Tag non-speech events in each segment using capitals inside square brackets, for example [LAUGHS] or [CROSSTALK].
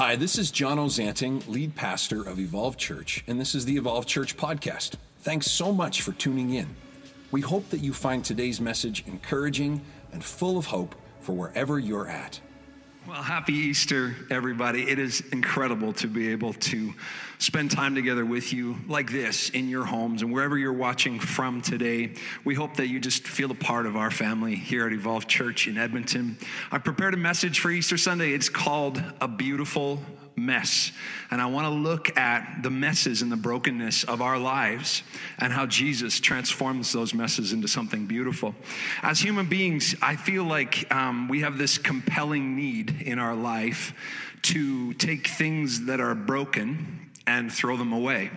Hi, this is John Ozanting, lead pastor of Evolve Church, and this is the Evolve Church podcast. Thanks so much for tuning in. We hope that you find today's message encouraging and full of hope for wherever you're at. Well, happy Easter, everybody. It is incredible to be able to spend time together with you like this in your homes and wherever you're watching from today. We hope that you just feel a part of our family here at Evolve Church in Edmonton. I prepared a message for Easter Sunday. It's called A Beautiful mess. And I want to look at the messes and the brokenness of our lives and how Jesus transforms those messes into something beautiful. As human beings, I feel like um, we have this compelling need in our life to take things that are broken and throw them away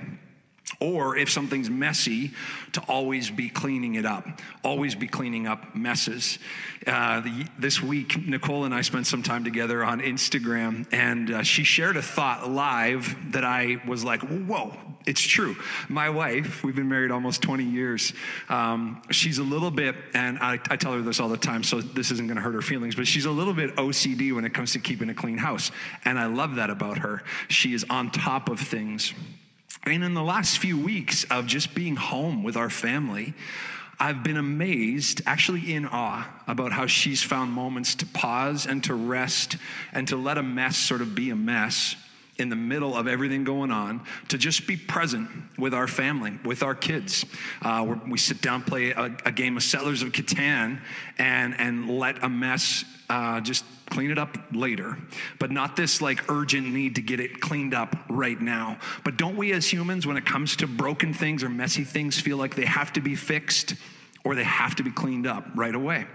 or if something's messy, to always be cleaning it up, always be cleaning up messes. Uh, the, this week, Nicole and I spent some time together on Instagram, and uh, she shared a thought live that I was like, whoa, it's true. My wife, we've been married almost 20 years. Um, she's a little bit, and I, I tell her this all the time, so this isn't to hurt her feelings, but she's a little bit OCD when it comes to keeping a clean house. And I love that about her. She is on top of things. And in the last few weeks of just being home with our family, I've been amazed, actually in awe, about how she's found moments to pause and to rest and to let a mess sort of be a mess in the middle of everything going on to just be present with our family, with our kids. Uh, we sit down, play a, a, game of Settlers of Catan, and, and let a mess uh, just clean it up later, but not this like urgent need to get it cleaned up right now. But don't we as humans, when it comes to broken things or messy things, feel like they have to be fixed or they have to be cleaned up right away?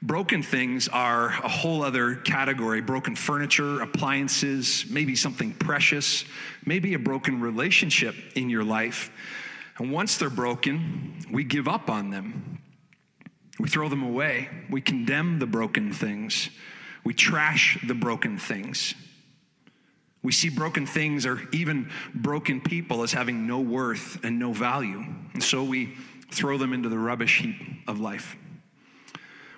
Broken things are a whole other category broken furniture, appliances, maybe something precious, maybe a broken relationship in your life. And once they're broken, we give up on them. We throw them away. We condemn the broken things. We trash the broken things. We see broken things or even broken people as having no worth and no value. And so we throw them into the rubbish heap of life.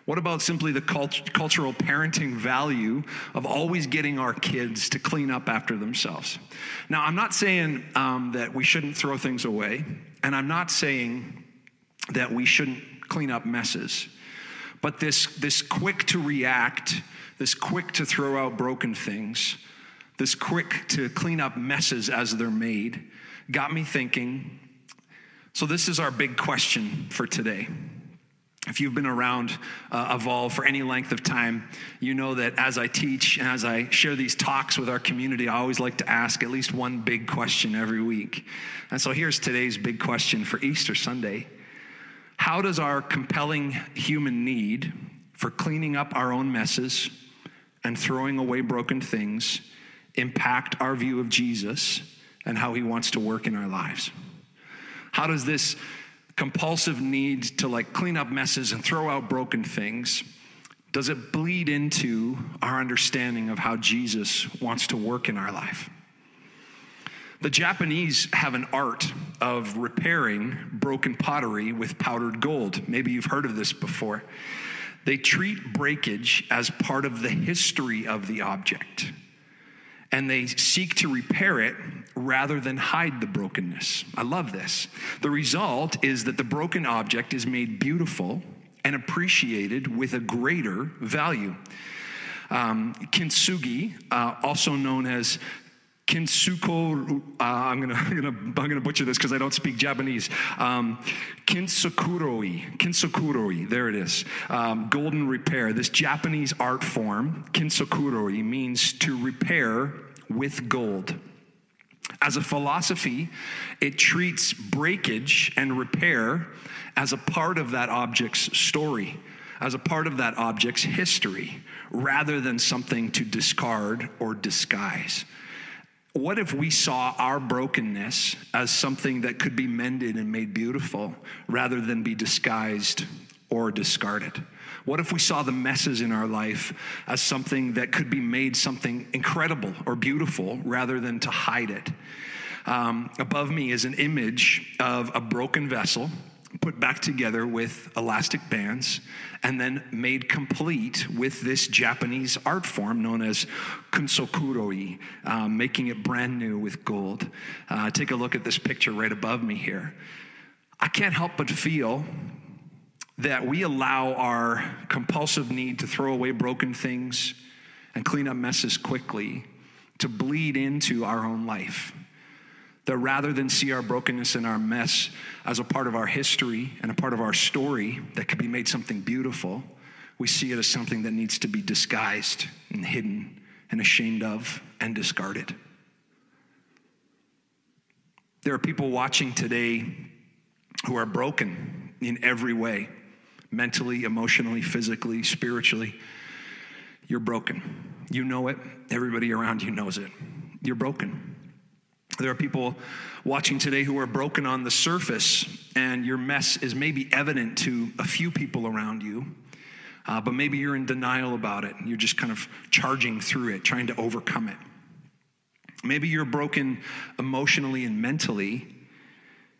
What about simply the cult- cultural parenting value of always getting our kids to clean up after themselves? Now, I'm not saying um, that we shouldn't throw things away, and I'm not saying that we shouldn't clean up messes. But this, this quick to react, this quick to throw out broken things, this quick to clean up messes as they're made, got me thinking. So, this is our big question for today. If you've been around uh, Evolve for any length of time, you know that as I teach and as I share these talks with our community, I always like to ask at least one big question every week. And so here's today's big question for Easter Sunday how does our compelling human need for cleaning up our own messes and throwing away broken things impact our view of Jesus and how he wants to work in our lives? How does this compulsive need to like clean up messes and throw out broken things does it bleed into our understanding of how Jesus wants to work in our life? The Japanese have an art of repairing broken pottery with powdered gold. Maybe you've heard of this before. They treat breakage as part of the history of the object, and they seek to repair it rather than hide the brokenness. I love this. The result is that the broken object is made beautiful and appreciated with a greater value. Um, kintsugi, uh, also known as Kinsuko, uh, I'm gonna, [LAUGHS] I'm gonna, I'm gonna butcher this because I don't speak Japanese. Um, kintsukuroi, kintsukuroi, there it is. Um, golden repair. This Japanese art form, kintsukuroi, means to repair with gold. As a philosophy, it treats breakage and repair as a part of that object's story, as a part of that object's history, rather than something to discard or disguise. What if we saw our brokenness as something that could be mended and made beautiful rather than be disguised or discarded? What if we saw the messes in our life as something that could be made something incredible or beautiful rather than to hide it? Um, above me is an image of a broken vessel put back together with elastic bands, and then made complete with this Japanese art form known as kintsukuroi, um, making it brand new with gold. Uh, take a look at this picture right above me here. I can't help but feel that we allow our compulsive need to throw away broken things and clean up messes quickly to bleed into our own life. That rather than see our brokenness and our mess as a part of our history and a part of our story that could be made something beautiful, we see it as something that needs to be disguised and hidden and ashamed of and discarded. There are people watching today who are broken in every way mentally, emotionally, physically, spiritually. You're broken. You know it. Everybody around you knows it. You're broken. There are people watching today who are broken on the surface, and your mess is maybe evident to a few people around you, uh, but maybe you're in denial about it. You're just kind of charging through it, trying to overcome it. Maybe you're broken emotionally and mentally,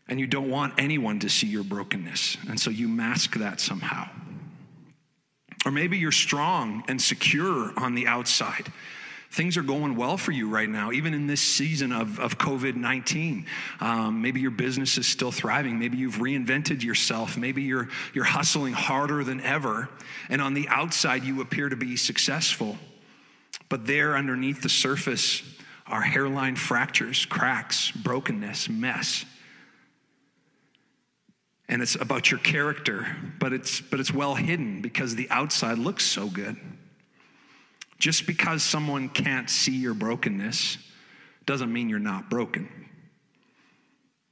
and you don't want anyone to see your brokenness, and so you mask that somehow. Or maybe you're strong and secure on the outside. Things are going well for you right now, even in this season of, of COVID 19. Um, maybe your business is still thriving. Maybe you've reinvented yourself. Maybe you're, you're hustling harder than ever. And on the outside, you appear to be successful. But there, underneath the surface, are hairline fractures, cracks, brokenness, mess and it's about your character, but it's, but it's well hidden because the outside looks so good. Just because someone can't see your brokenness doesn't mean you're not broken.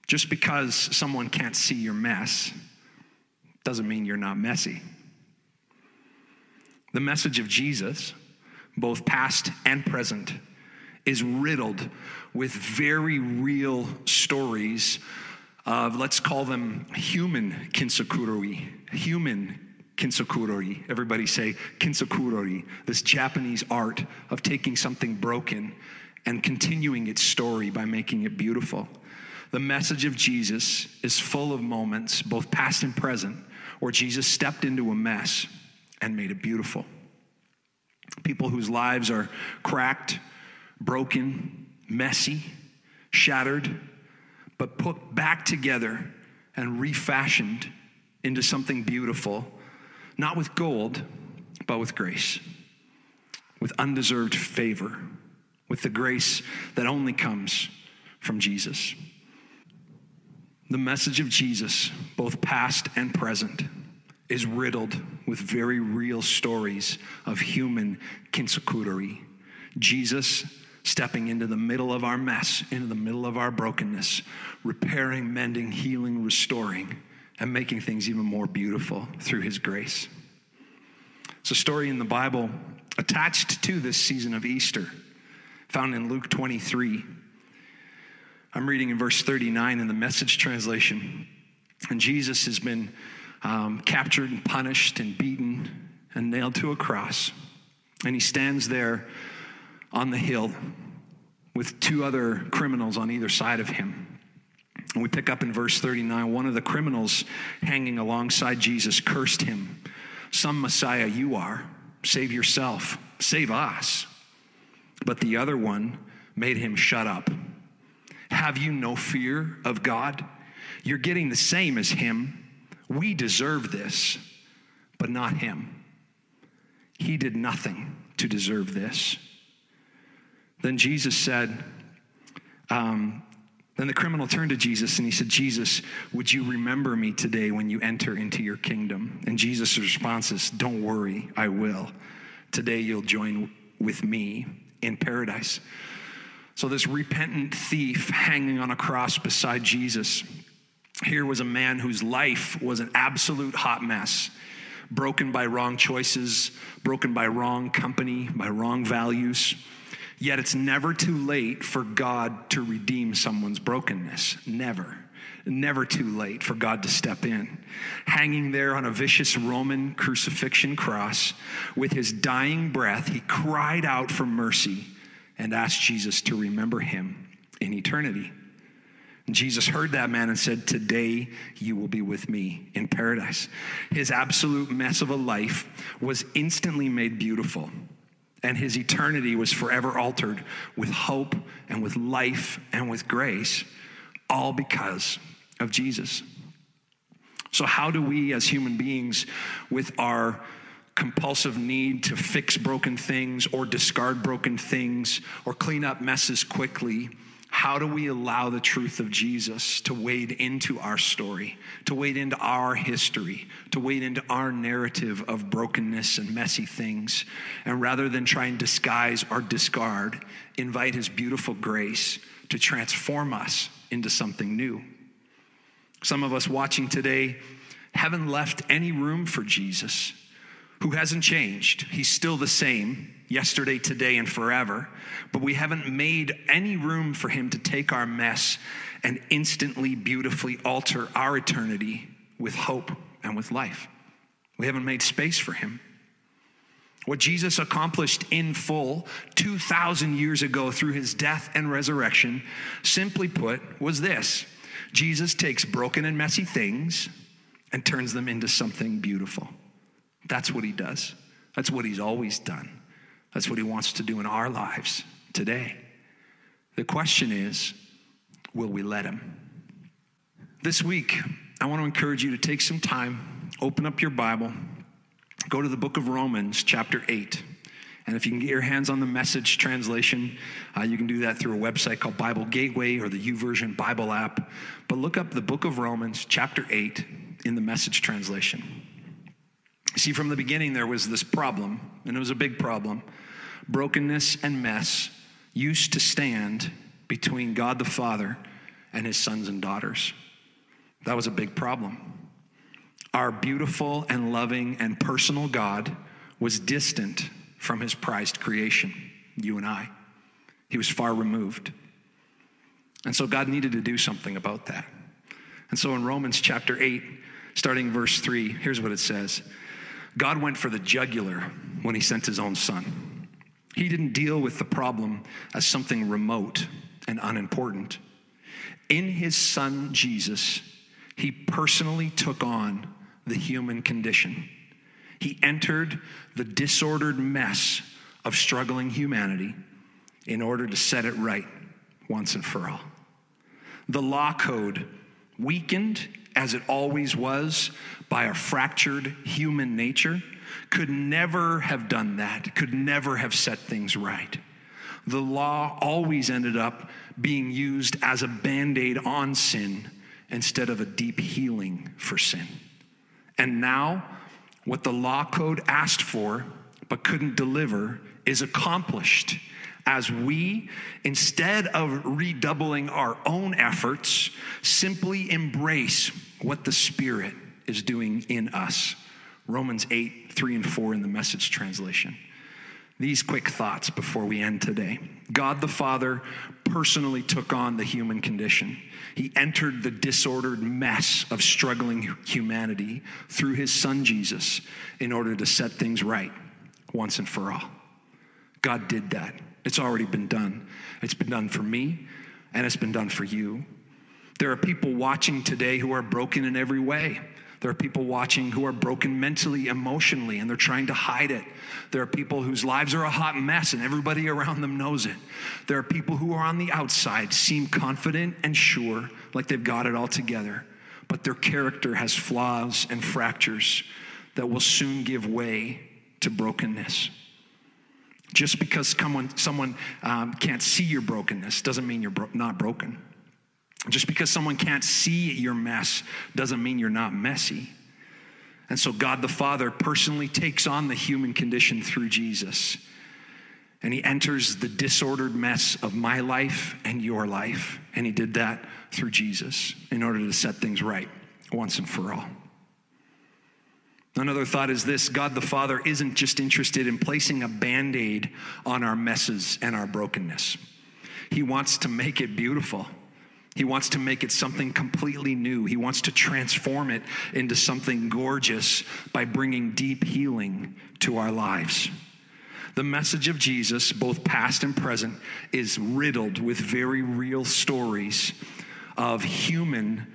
Just because someone can't see your mess doesn't mean you're not messy. The message of Jesus, both past and present, is riddled with very real stories of, let's call them human kintsukuroi, human kintsukuroi. Everybody say kintsukuroi, this Japanese art of taking something broken and continuing its story by making it beautiful. The message of Jesus is full of moments, both past and present, where Jesus stepped into a mess and made it beautiful. People whose lives are cracked, broken, messy, shattered, but put back together and refashioned into something beautiful, not with gold, but with grace, with undeserved favor, with the grace that only comes from Jesus. The message of Jesus, both past and present, is riddled with very real stories of human kintsukuroi. Jesus stepping into the middle of our mess, into the middle of our brokenness, repairing, mending, healing, restoring, and making things even more beautiful through His grace. It's a story in the Bible attached to this season of Easter, found in Luke 23. I'm reading in verse 39 in the message translation. And Jesus has been um, captured and punished and beaten and nailed to a cross. And he stands there on the hill with two other criminals on either side of him. And we pick up in verse 39 one of the criminals hanging alongside Jesus cursed him, Some Messiah you are, save yourself, save us. But the other one made him shut up. Have you no fear of God? You're getting the same as him. We deserve this, but not him. He did nothing to deserve this. Then Jesus said, um, then the criminal turned to Jesus and he said, Jesus, would you remember me today when you enter into your kingdom? And Jesus' response is, Don't worry, I will. Today you'll join with me in paradise. So, this repentant thief hanging on a cross beside Jesus, here was a man whose life was an absolute hot mess, broken by wrong choices, broken by wrong company, by wrong values. Yet it's never too late for God to redeem someone's brokenness. Never. Never too late for God to step in. Hanging there on a vicious Roman crucifixion cross with his dying breath, he cried out for mercy and asked Jesus to remember him in eternity. Jesus heard that man and said, Today you will be with me in paradise. His absolute mess of a life was instantly made beautiful, and his eternity was forever altered with hope and with life and with grace, all because of Jesus. So, how do we as human beings, with our compulsive need to fix broken things or discard broken things or clean up messes quickly, how do we allow the truth of Jesus to wade into our story, to wade into our history, to wade into our narrative of brokenness and messy things? And rather than try and disguise or discard, invite His beautiful grace to transform us into something new. Some of us watching today haven't left any room for Jesus, who hasn't changed. He's still the same yesterday, today, and forever. But we haven't made any room for him to take our mess and instantly, beautifully alter our eternity with hope and with life. We haven't made space for him. What Jesus accomplished in full 2,000 years ago through his death and resurrection, simply put, was this Jesus takes broken and messy things and turns them into something beautiful. That's what he does. That's what he's always done. That's what he wants to do in our lives today. The question is will we let him? This week, I want to encourage you to take some time, open up your Bible, go to the book of Romans, chapter 8. And if you can get your hands on the message translation, uh, you can do that through a website called Bible Gateway or the YouVersion Bible app. But look up the book of Romans, chapter 8, in the message translation. See, from the beginning, there was this problem, and it was a big problem. Brokenness and mess used to stand between God the Father and his sons and daughters. That was a big problem. Our beautiful and loving and personal God was distant from his prized creation, you and I. He was far removed. And so God needed to do something about that. And so in Romans chapter 8, starting verse 3, here's what it says God went for the jugular when he sent his own son. He didn't deal with the problem as something remote and unimportant. In his son Jesus, he personally took on the human condition. He entered the disordered mess of struggling humanity in order to set it right once and for all. The law code, weakened as it always was by a fractured human nature, could never have done that, could never have set things right. The law always ended up being used as a band aid on sin instead of a deep healing for sin. And now, what the law code asked for but couldn't deliver is accomplished as we, instead of redoubling our own efforts, simply embrace what the Spirit is doing in us. Romans 8, 3 and 4 in the message translation. These quick thoughts before we end today. God the Father personally took on the human condition. He entered the disordered mess of struggling humanity through his son Jesus in order to set things right once and for all. God did that. It's already been done. It's been done for me, and it's been done for you. There are people watching today who are broken in every way. There are people watching who are broken mentally, emotionally, and they're trying to hide it. There are people whose lives are a hot mess and everybody around them knows it. There are people who are on the outside, seem confident and sure, like they've got it all together, but their character has flaws and fractures that will soon give way to brokenness. Just because someone, someone um, can't see your brokenness doesn't mean you're bro- not broken. Just because someone can't see your mess doesn't mean you're not messy. And so God the Father personally takes on the human condition through Jesus. And he enters the disordered mess of my life and your life. And he did that through Jesus in order to set things right once and for all. Another thought is this God the Father isn't just interested in placing a band aid on our messes and our brokenness, He wants to make it beautiful. He wants to make it something completely new. He wants to transform it into something gorgeous by bringing deep healing to our lives. The message of Jesus, both past and present, is riddled with very real stories of human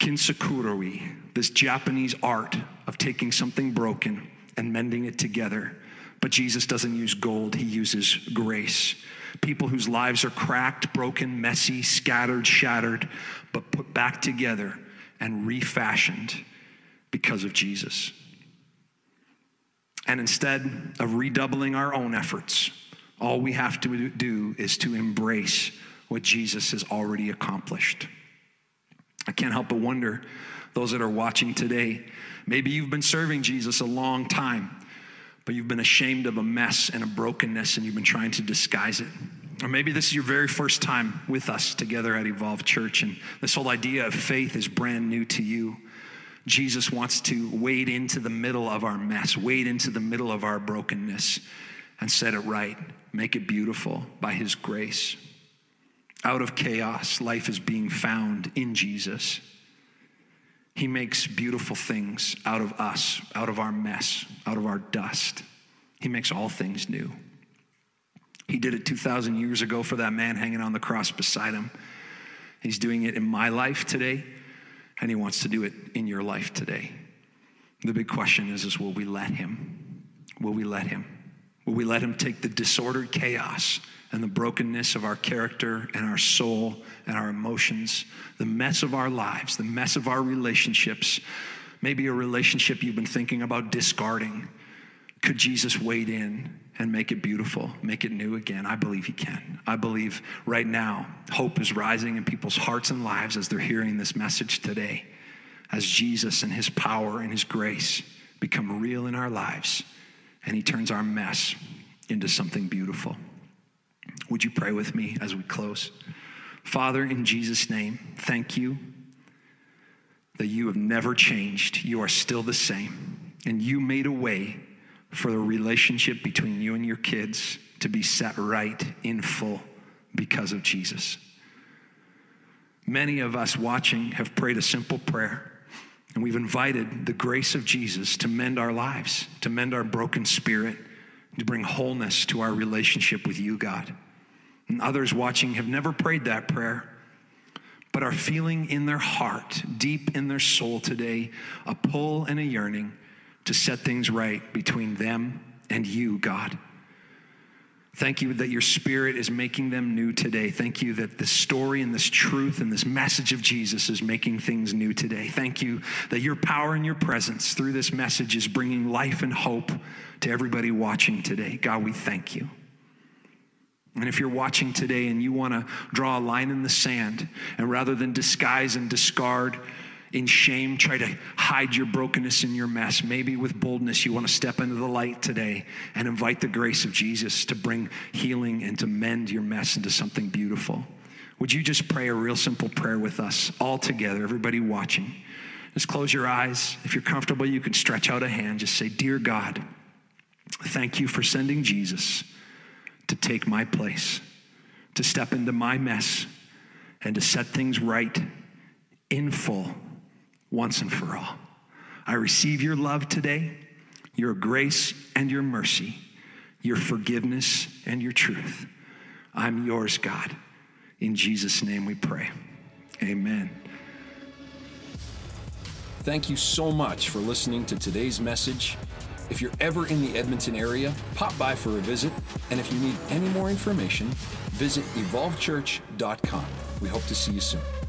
kintsukuroi, this Japanese art of taking something broken and mending it together. But Jesus doesn't use gold, he uses grace. People whose lives are cracked, broken, messy, scattered, shattered, but put back together and refashioned because of Jesus. And instead of redoubling our own efforts, all we have to do is to embrace what Jesus has already accomplished. I can't help but wonder, those that are watching today, maybe you've been serving Jesus a long time, but you've been ashamed of a mess and a brokenness and you've been trying to disguise it. Or maybe this is your very first time with us together at Evolve Church, and this whole idea of faith is brand new to you. Jesus wants to wade into the middle of our mess, wade into the middle of our brokenness, and set it right, make it beautiful by His grace. Out of chaos, life is being found in Jesus. He makes beautiful things out of us, out of our mess, out of our dust. He makes all things new. He did it 2,000 years ago for that man hanging on the cross beside him. He's doing it in my life today, and he wants to do it in your life today. The big question is, is will we let him? Will we let him? Will we let him take the disordered chaos and the brokenness of our character and our soul and our emotions, the mess of our lives, the mess of our relationships, maybe a relationship you've been thinking about discarding? Could Jesus wade in and make it beautiful, make it new again? I believe He can. I believe right now hope is rising in people's hearts and lives as they're hearing this message today, as Jesus and His power and His grace become real in our lives, and He turns our mess into something beautiful. Would you pray with me as we close? Father, in Jesus' name, thank you that you have never changed. You are still the same. And you made a way for the relationship between you and your kids to be set right in full because of Jesus. Many of us watching have prayed a simple prayer, and we've invited the grace of Jesus to mend our lives, to mend our broken spirit, to bring wholeness to our relationship with you, God. And others watching have never prayed that prayer, but are feeling in their heart, deep in their soul today, a pull and a yearning to set things right between them and you, God. Thank you that your spirit is making them new today. Thank you that this story and this truth and this message of Jesus is making things new today. Thank you that your power and your presence through this message is bringing life and hope to everybody watching today. God, we thank you. And if you're watching today and you want to draw a line in the sand, and rather than disguise and discard, in shame, try to hide your brokenness and your mess. Maybe with boldness, you want to step into the light today and invite the grace of Jesus to bring healing and to mend your mess into something beautiful. Would you just pray a real simple prayer with us all together, everybody watching? Just close your eyes. If you're comfortable, you can stretch out a hand. Just say, Dear God, thank you for sending Jesus to take my place, to step into my mess, and to set things right in full once and for all. I receive your love today, your grace and your mercy, your forgiveness and your truth. I'm yours, God. In Jesus' name we pray. Amen. Thank you so much for listening to today's message. If you're ever in the Edmonton area, pop by for a visit. And if you need any more information, visit evolvechurch.com. We hope to see you soon.